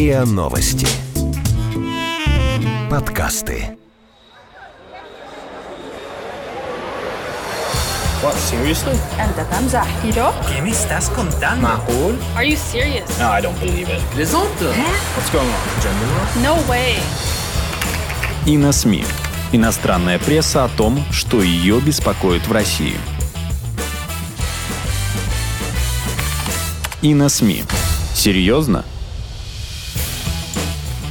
РИА Новости. Подкасты. What, seriously? أنت تمزح ¿Yo? ¿Qué me estás contando? معقول؟ Are you serious? No, I don't believe it. Plaisante What's going on? Gender war? No way. и на СМИ. Иностранная пресса о том, что ее беспокоит в России. И на СМИ. Серьезно?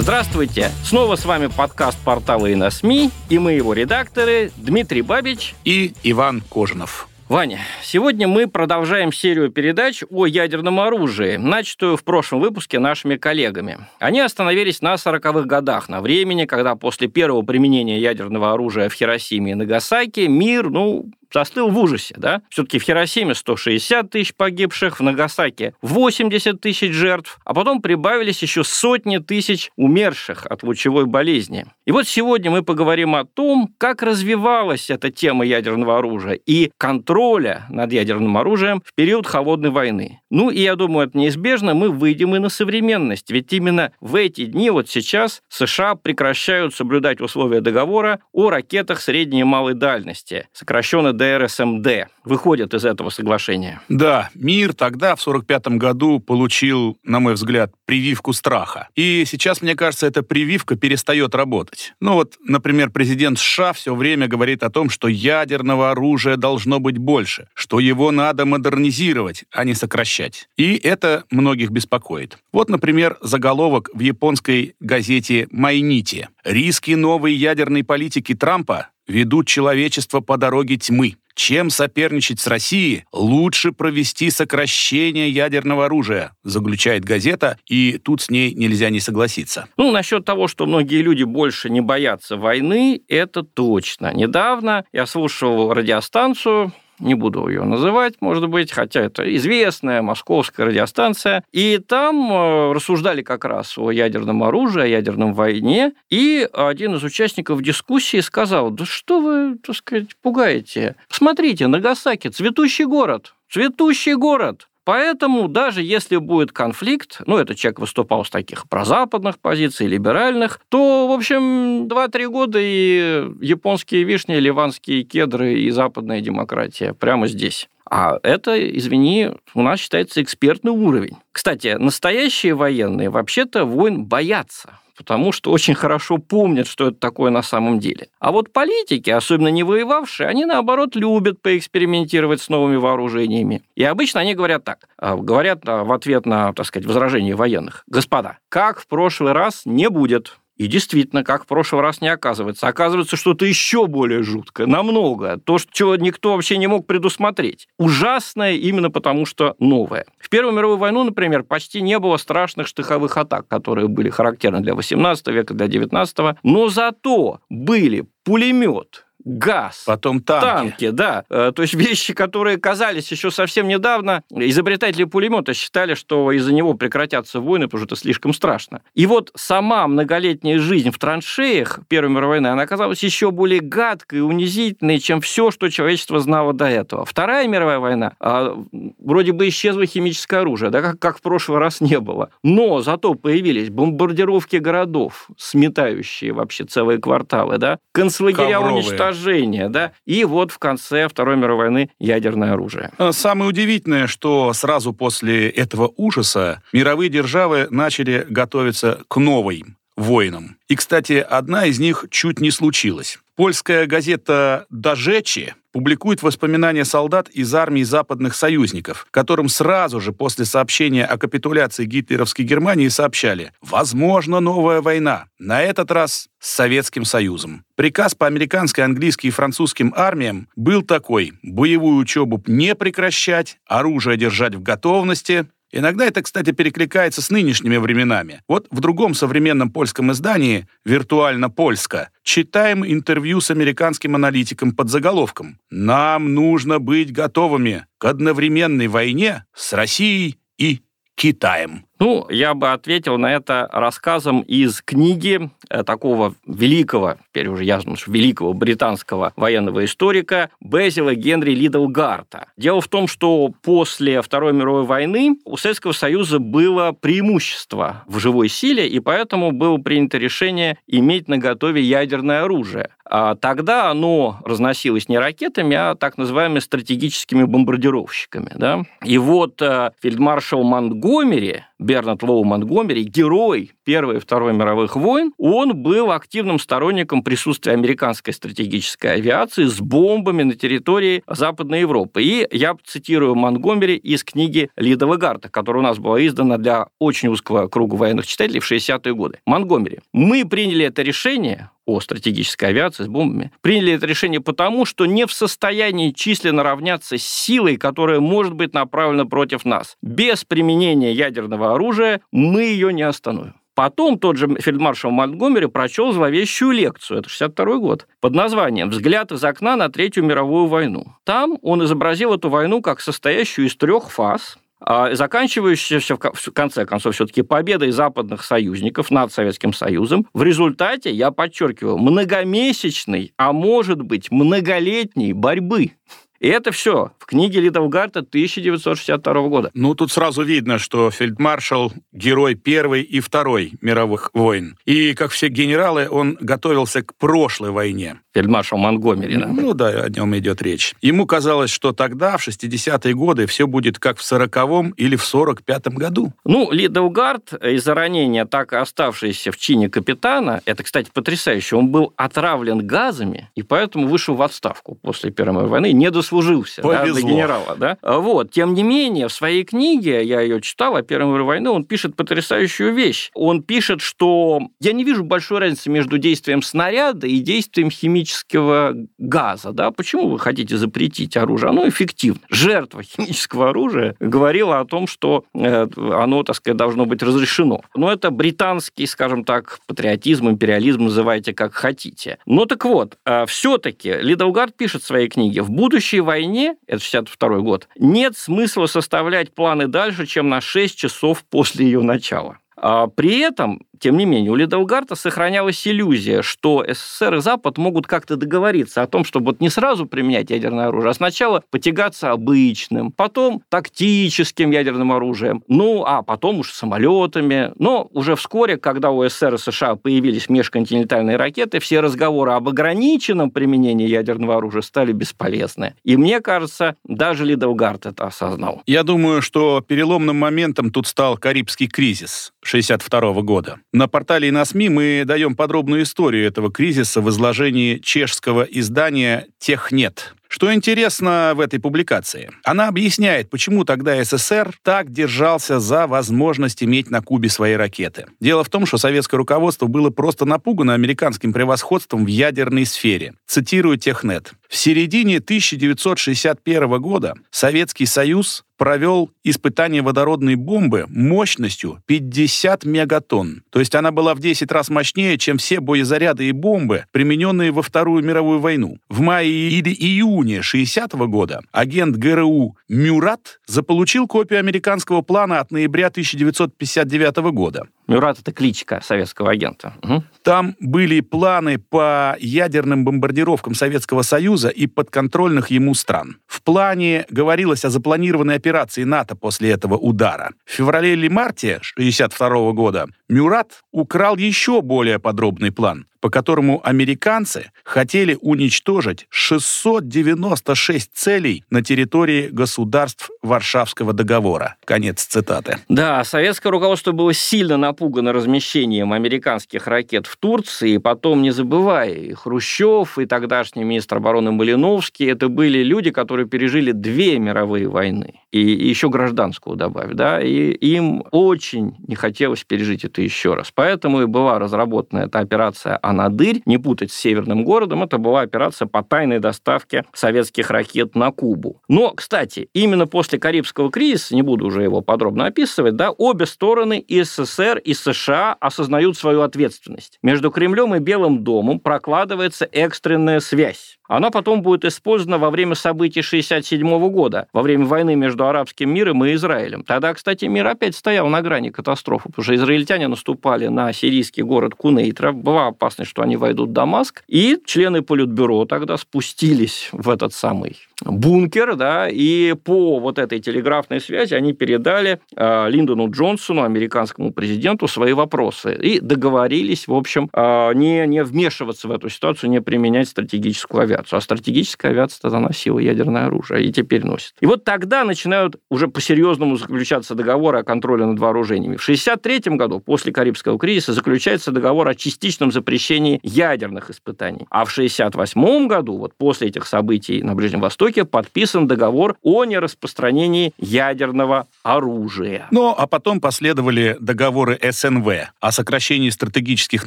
Здравствуйте! Снова с вами подкаст портала и на СМИ, и мы его редакторы Дмитрий Бабич. и Иван Кожинов. Ваня, сегодня мы продолжаем серию передач о ядерном оружии, начатую в прошлом выпуске нашими коллегами. Они остановились на 40-х годах, на времени, когда после первого применения ядерного оружия в Хиросиме и Нагасаки мир, ну, застыл в ужасе, да? Все-таки в Хиросиме 160 тысяч погибших, в Нагасаке 80 тысяч жертв, а потом прибавились еще сотни тысяч умерших от лучевой болезни. И вот сегодня мы поговорим о том, как развивалась эта тема ядерного оружия и контроля над ядерным оружием в период холодной войны. Ну и я думаю, это неизбежно, мы выйдем и на современность, ведь именно в эти дни, вот сейчас, США прекращают соблюдать условия договора о ракетах средней и малой дальности, сокращенно ДРСМД, выходят из этого соглашения. Да, мир тогда, в 45 году, получил, на мой взгляд, прививку страха. И сейчас, мне кажется, эта прививка перестает работать. Ну вот, например, президент США все время говорит о том, что ядерного оружия должно быть больше, что его надо модернизировать, а не сокращать. И это многих беспокоит. Вот, например, заголовок в японской газете «Майнити». «Риски новой ядерной политики Трампа ведут человечество по дороге тьмы. Чем соперничать с Россией, лучше провести сокращение ядерного оружия, заключает газета, и тут с ней нельзя не согласиться. Ну, насчет того, что многие люди больше не боятся войны, это точно. Недавно я слушал радиостанцию, не буду ее называть, может быть, хотя это известная московская радиостанция, и там э, рассуждали как раз о ядерном оружии, о ядерном войне, и один из участников дискуссии сказал, да что вы, так сказать, пугаете? Посмотрите, Нагасаки, цветущий город, цветущий город. Поэтому даже если будет конфликт, ну, этот человек выступал с таких прозападных позиций, либеральных, то, в общем, 2-3 года и японские вишни, ливанские кедры и западная демократия прямо здесь. А это, извини, у нас считается экспертный уровень. Кстати, настоящие военные вообще-то войн боятся потому что очень хорошо помнят, что это такое на самом деле. А вот политики, особенно не воевавшие, они, наоборот, любят поэкспериментировать с новыми вооружениями. И обычно они говорят так, говорят в ответ на, так сказать, возражение военных. Господа, как в прошлый раз не будет. И действительно, как в прошлый раз не оказывается. Оказывается, что-то еще более жуткое, намного. То, чего никто вообще не мог предусмотреть. Ужасное именно потому, что новое. В Первую мировую войну, например, почти не было страшных штыковых атак, которые были характерны для 18 века, для 19 но зато были пулемет, газ, Потом танки. танки, да. Э, То есть вещи, которые казались еще совсем недавно, изобретатели пулемета считали, что из-за него прекратятся войны, потому что это слишком страшно. И вот сама многолетняя жизнь в траншеях Первой мировой войны, она оказалась еще более гадкой и унизительной, чем все, что человечество знало до этого. Вторая мировая война, а, вроде бы исчезло химическое оружие, да, как, как в прошлый раз не было. Но зато появились бомбардировки городов, сметающие вообще целые кварталы, да, концлагеря Ковровые. Уничтожения, да, и вот в конце Второй мировой войны ядерное оружие. А Самое удивительное, что сразу после этого ужаса мировые державы начали готовиться к новой войнам. И, кстати, одна из них чуть не случилась. Польская газета «Дажечи» публикует воспоминания солдат из армии западных союзников, которым сразу же после сообщения о капитуляции гитлеровской Германии сообщали «Возможно, новая война, на этот раз с Советским Союзом». Приказ по американской, английской и французским армиям был такой – боевую учебу не прекращать, оружие держать в готовности, Иногда это, кстати, перекликается с нынешними временами. Вот в другом современном польском издании «Виртуально Польска» читаем интервью с американским аналитиком под заголовком «Нам нужно быть готовыми к одновременной войне с Россией и Китаем». Ну, я бы ответил на это рассказом из книги э, такого великого, теперь уже ясно, что великого британского военного историка Безила Генри Лидл-Гарта. Дело в том, что после Второй мировой войны у Советского Союза было преимущество в живой силе, и поэтому было принято решение иметь на готове ядерное оружие. А тогда оно разносилось не ракетами, а так называемыми стратегическими бомбардировщиками. Да? И вот э, фельдмаршал Монтгомери, Бернард Лоу Монтгомери, герой Первой и Второй мировых войн, он был активным сторонником присутствия американской стратегической авиации с бомбами на территории Западной Европы. И я цитирую Монтгомери из книги Лида Вегарта, которая у нас была издана для очень узкого круга военных читателей в 60-е годы. Монтгомери. Мы приняли это решение, о стратегической авиации с бомбами, приняли это решение потому, что не в состоянии численно равняться с силой, которая может быть направлена против нас. Без применения ядерного оружия мы ее не остановим. Потом тот же фельдмаршал Монтгомери прочел зловещую лекцию, это 62 год, под названием «Взгляд из окна на Третью мировую войну». Там он изобразил эту войну как состоящую из трех фаз, заканчивающаяся в конце концов все-таки победой западных союзников над Советским Союзом. В результате, я подчеркиваю, многомесячной, а может быть многолетней борьбы и это все в книге Лидовгарта 1962 года. Ну, тут сразу видно, что фельдмаршал – герой Первой и Второй мировых войн. И, как все генералы, он готовился к прошлой войне. Фельдмаршал Монгомери, да? Ну да, о нем идет речь. Ему казалось, что тогда, в 60-е годы, все будет как в 40-м или в 45-м году. Ну, Лидовгард, из-за ранения, так и оставшийся в чине капитана, это, кстати, потрясающе, он был отравлен газами, и поэтому вышел в отставку после Первой мировой войны, не до дослужился да, до генерала. Да? Вот. Тем не менее, в своей книге, я ее читал, о Первой мировой войне, он пишет потрясающую вещь. Он пишет, что я не вижу большой разницы между действием снаряда и действием химического газа. Да? Почему вы хотите запретить оружие? Оно эффективно. Жертва химического оружия говорила о том, что э, оно, так сказать, должно быть разрешено. Но это британский, скажем так, патриотизм, империализм, называйте как хотите. Но так вот, э, все-таки Лидаугард пишет в своей книге, в будущем следующей войне, это 62 год, нет смысла составлять планы дальше, чем на 6 часов после ее начала. А при этом тем не менее, у Лидаугарта сохранялась иллюзия, что СССР и Запад могут как-то договориться о том, чтобы вот не сразу применять ядерное оружие, а сначала потягаться обычным, потом тактическим ядерным оружием, ну, а потом уж самолетами. Но уже вскоре, когда у СССР и США появились межконтинентальные ракеты, все разговоры об ограниченном применении ядерного оружия стали бесполезны. И мне кажется, даже Лидаугарт это осознал. Я думаю, что переломным моментом тут стал Карибский кризис 1962 года. На портале «Иносми» мы даем подробную историю этого кризиса в изложении чешского издания «Технет». Что интересно в этой публикации? Она объясняет, почему тогда СССР так держался за возможность иметь на Кубе свои ракеты. Дело в том, что советское руководство было просто напугано американским превосходством в ядерной сфере. Цитирую Технет. В середине 1961 года Советский Союз провел испытание водородной бомбы мощностью 50 мегатонн. То есть она была в 10 раз мощнее, чем все боезаряды и бомбы, примененные во Вторую мировую войну. В мае или июне 60 -го года агент ГРУ Мюрат заполучил копию американского плана от ноября 1959 года. Мюрат – это кличка советского агента. Угу. Там были планы по ядерным бомбардировкам Советского Союза и подконтрольных ему стран. В плане говорилось о запланированной операции НАТО после этого удара. В феврале или марте 1962 года Мюрат украл еще более подробный план по которому американцы хотели уничтожить 696 целей на территории государств Варшавского договора. Конец цитаты. Да, советское руководство было сильно напугано размещением американских ракет в Турции. И потом, не забывая, и Хрущев, и тогдашний министр обороны Малиновский, это были люди, которые пережили две мировые войны. И, и еще гражданскую добавь. Да? И им очень не хотелось пережить это еще раз. Поэтому и была разработана эта операция Анадырь, не путать с северным городом, это была операция по тайной доставке советских ракет на Кубу. Но, кстати, именно после Карибского кризиса, не буду уже его подробно описывать, да, обе стороны, и СССР, и США, осознают свою ответственность. Между Кремлем и Белым домом прокладывается экстренная связь. Она потом будет использована во время событий 1967 года, во время войны между арабским миром и Израилем. Тогда, кстати, мир опять стоял на грани катастрофы, потому что израильтяне наступали на сирийский город Кунейтра, была опасность, что они войдут в Дамаск, и члены Политбюро тогда спустились в этот самый бункер, да, и по вот этой телеграфной связи они передали э, Линдону Джонсону, американскому президенту, свои вопросы и договорились, в общем, э, не, не вмешиваться в эту ситуацию, не применять стратегическую авиацию. А стратегическая авиация тогда носила ядерное оружие и теперь носит. И вот тогда начинают уже по-серьезному заключаться договоры о контроле над вооружениями. В 1963 году, после Карибского кризиса, заключается договор о частичном запрещении ядерных испытаний. А в 1968 году, вот после этих событий на Ближнем Востоке, подписан договор о нераспространении ядерного оружия. Ну, а потом последовали договоры СНВ о сокращении стратегических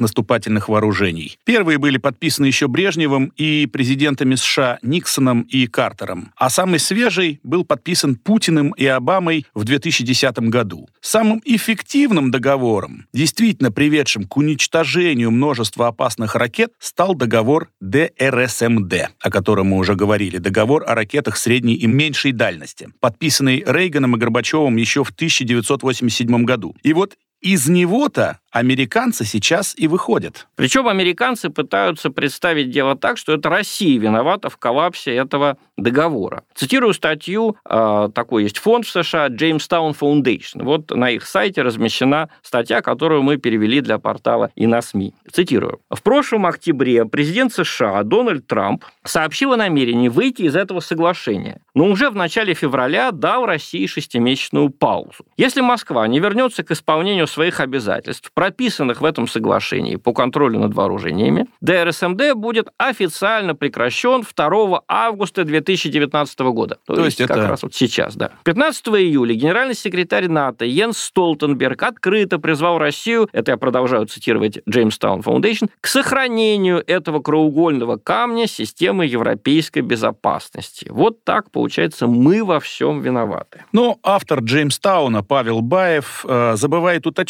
наступательных вооружений. Первые были подписаны еще Брежневым и президентами США Никсоном и Картером. А самый свежий был подписан Путиным и Обамой в 2010 году. Самым эффективным договором, действительно приведшим к уничтожению множества опасных ракет, стал договор ДРСМД, о котором мы уже говорили, договор о ракетах средней и меньшей дальности, подписанный Рейганом и Горбачевым еще в 1987 году. И вот из него-то американцы сейчас и выходят. Причем американцы пытаются представить дело так, что это Россия виновата в коллапсе этого договора. Цитирую статью, а, такой есть фонд в США, Jamestown Foundation. Вот на их сайте размещена статья, которую мы перевели для портала и на СМИ. Цитирую. В прошлом октябре президент США Дональд Трамп сообщил о намерении выйти из этого соглашения, но уже в начале февраля дал России шестимесячную паузу. Если Москва не вернется к исполнению своих обязательств, прописанных в этом соглашении по контролю над вооружениями, ДРСМД будет официально прекращен 2 августа 2019 года. То, То есть, есть как это... раз вот сейчас, да. 15 июля генеральный секретарь НАТО Йенс Столтенберг открыто призвал Россию, это я продолжаю цитировать Jamestown Foundation, к сохранению этого краеугольного камня системы европейской безопасности. Вот так, получается, мы во всем виноваты. Но автор Джеймстауна Павел Баев э, забывает уточнить,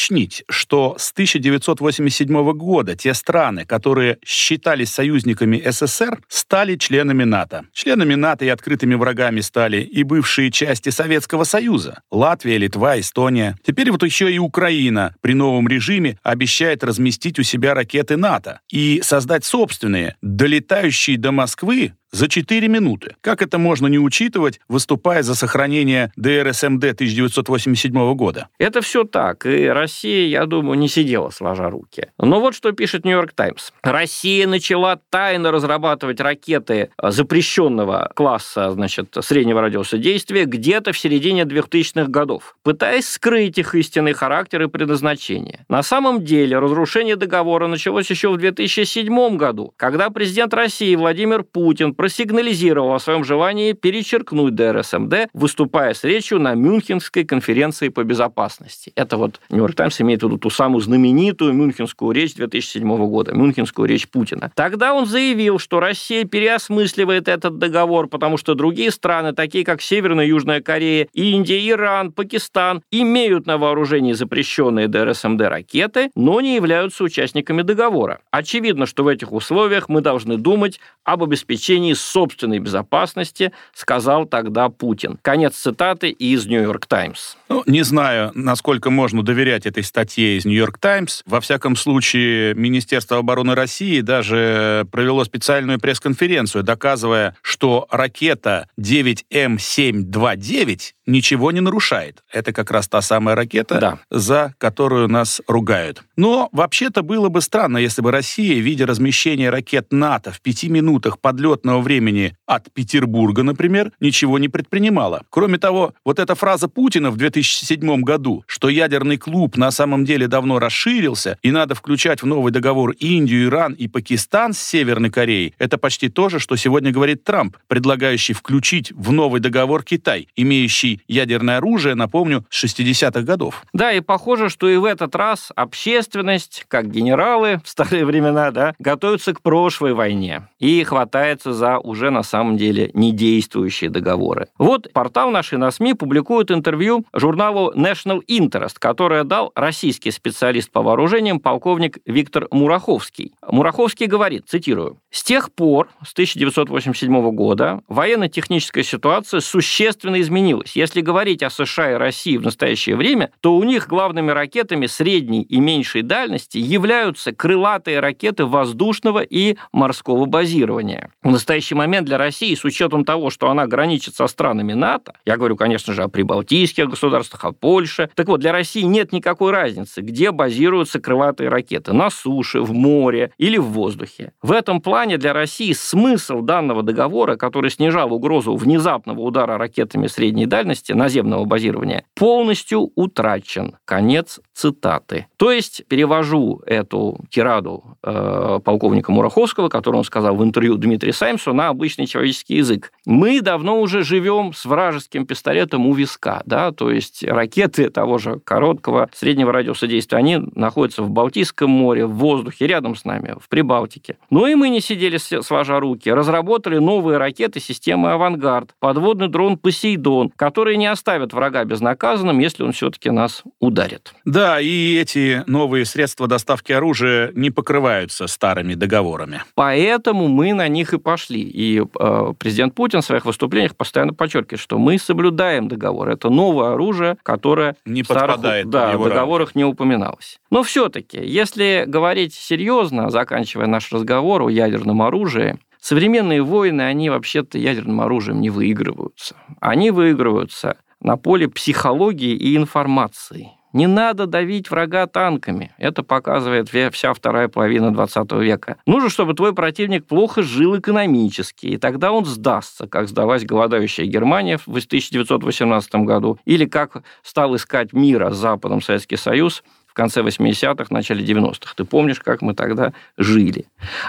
что с 1987 года те страны, которые считались союзниками СССР, стали членами НАТО. Членами НАТО и открытыми врагами стали и бывшие части Советского Союза. Латвия, Литва, Эстония. Теперь вот еще и Украина при новом режиме обещает разместить у себя ракеты НАТО и создать собственные, долетающие до Москвы за 4 минуты. Как это можно не учитывать, выступая за сохранение ДРСМД 1987 года? Это все так. И Россия, я думаю, не сидела сложа руки. Но вот что пишет Нью-Йорк Таймс. Россия начала тайно разрабатывать ракеты запрещенного класса, значит, среднего радиуса действия где-то в середине 2000-х годов, пытаясь скрыть их истинный характер и предназначение. На самом деле разрушение договора началось еще в 2007 году, когда президент России Владимир Путин просигнализировал о своем желании перечеркнуть ДРСМД, выступая с речью на Мюнхенской конференции по безопасности. Это вот Нью-Йорк Таймс имеет в виду ту самую знаменитую Мюнхенскую речь 2007 года, Мюнхенскую речь Путина. Тогда он заявил, что Россия переосмысливает этот договор, потому что другие страны, такие как Северная и Южная Корея, Индия, Иран, Пакистан, имеют на вооружении запрещенные ДРСМД ракеты, но не являются участниками договора. Очевидно, что в этих условиях мы должны думать об обеспечении гарантии собственной безопасности, сказал тогда Путин. Конец цитаты из «Нью-Йорк Таймс». Ну, не знаю, насколько можно доверять этой статье из «Нью-Йорк Таймс». Во всяком случае, Министерство обороны России даже провело специальную пресс-конференцию, доказывая, что ракета 9М729 ничего не нарушает. Это как раз та самая ракета, да. за которую нас ругают. Но вообще-то было бы странно, если бы Россия, видя размещение ракет НАТО в пяти минутах подлетного времени от Петербурга, например, ничего не предпринимала. Кроме того, вот эта фраза Путина в 2007 году, что ядерный клуб на самом деле давно расширился и надо включать в новый договор Индию, Иран и Пакистан с Северной Кореей, это почти то же, что сегодня говорит Трамп, предлагающий включить в новый договор Китай, имеющий ядерное оружие, напомню, с 60-х годов. Да, и похоже, что и в этот раз общественность, как генералы в старые времена, да, готовятся к прошлой войне и хватается за за уже на самом деле недействующие договоры. Вот портал нашей на СМИ публикует интервью журналу National Interest, которое дал российский специалист по вооружениям полковник Виктор Мураховский. Мураховский говорит, цитирую, «С тех пор, с 1987 года, военно-техническая ситуация существенно изменилась. Если говорить о США и России в настоящее время, то у них главными ракетами средней и меньшей дальности являются крылатые ракеты воздушного и морского базирования. В настоящий момент для России, с учетом того, что она граничит со странами НАТО, я говорю, конечно же, о прибалтийских государствах, о Польше, так вот, для России нет никакой разницы, где базируются крылатые ракеты, на суше, в море или в воздухе. В этом плане для России смысл данного договора, который снижал угрозу внезапного удара ракетами средней дальности наземного базирования, полностью утрачен. Конец цитаты. То есть, перевожу эту тираду э, полковника Мураховского, которую он сказал в интервью Дмитрию Саймсу, на обычный человеческий язык. Мы давно уже живем с вражеским пистолетом у виска, да, то есть ракеты того же короткого, среднего радиуса действия, они находятся в Балтийском море, в воздухе, рядом с нами, в Прибалтике. Но и мы не сидели сложа руки, разработали новые ракеты системы «Авангард», подводный дрон «Посейдон», которые не оставят врага безнаказанным, если он все-таки нас ударит. Да, и эти новые средства доставки оружия не покрываются старыми договорами. Поэтому мы на них и пошли. И э, президент Путин в своих выступлениях постоянно подчеркивает, что мы соблюдаем договор. Это новое оружие, которое не в старых да, в договорах рамки. не упоминалось. Но все-таки, если говорить серьезно, заканчивая наш разговор о ядерном оружии, современные войны, они вообще-то ядерным оружием не выигрываются. Они выигрываются на поле психологии и информации. Не надо давить врага танками. Это показывает вся вторая половина 20 века. Нужно, чтобы твой противник плохо жил экономически, и тогда он сдастся, как сдалась голодающая Германия в 1918 году, или как стал искать мира с Западом Советский Союз в конце 80-х, начале 90-х. Ты помнишь, как мы тогда жили.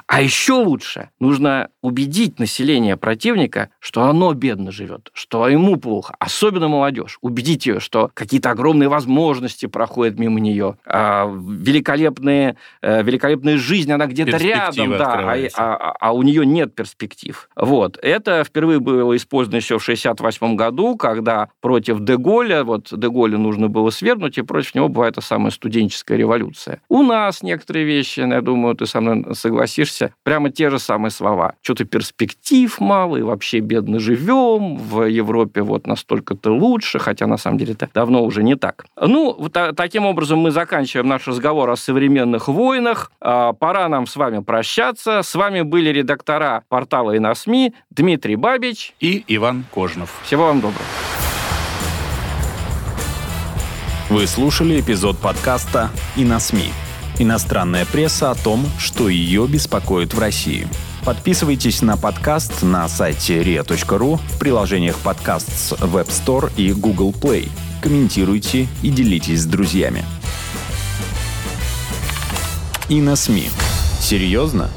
А еще лучше нужно убедить население противника, что оно бедно живет, что ему плохо, особенно молодежь. Убедить ее, что какие-то огромные возможности проходят мимо нее, а великолепные, э, великолепная жизнь, она где-то рядом, да, а, а, а у нее нет перспектив. Вот. Это впервые было использовано еще в 68 году, когда против Деголя, вот Деголя нужно было свергнуть, и против него была эта самая студия студенческая революция. У нас некоторые вещи, я думаю, ты со мной согласишься, прямо те же самые слова. Что-то перспектив мало, и вообще бедно живем, в Европе вот настолько-то лучше, хотя на самом деле это давно уже не так. Ну, вот таким образом мы заканчиваем наш разговор о современных войнах. А, пора нам с вами прощаться. С вами были редактора портала и на СМИ Дмитрий Бабич и Иван Кожнов. Всего вам доброго. Вы слушали эпизод подкаста «И на СМИ». Иностранная пресса о том, что ее беспокоит в России. Подписывайтесь на подкаст на сайте ria.ru в приложениях подкаст с Web Store и Google Play. Комментируйте и делитесь с друзьями. И на СМИ. Серьезно?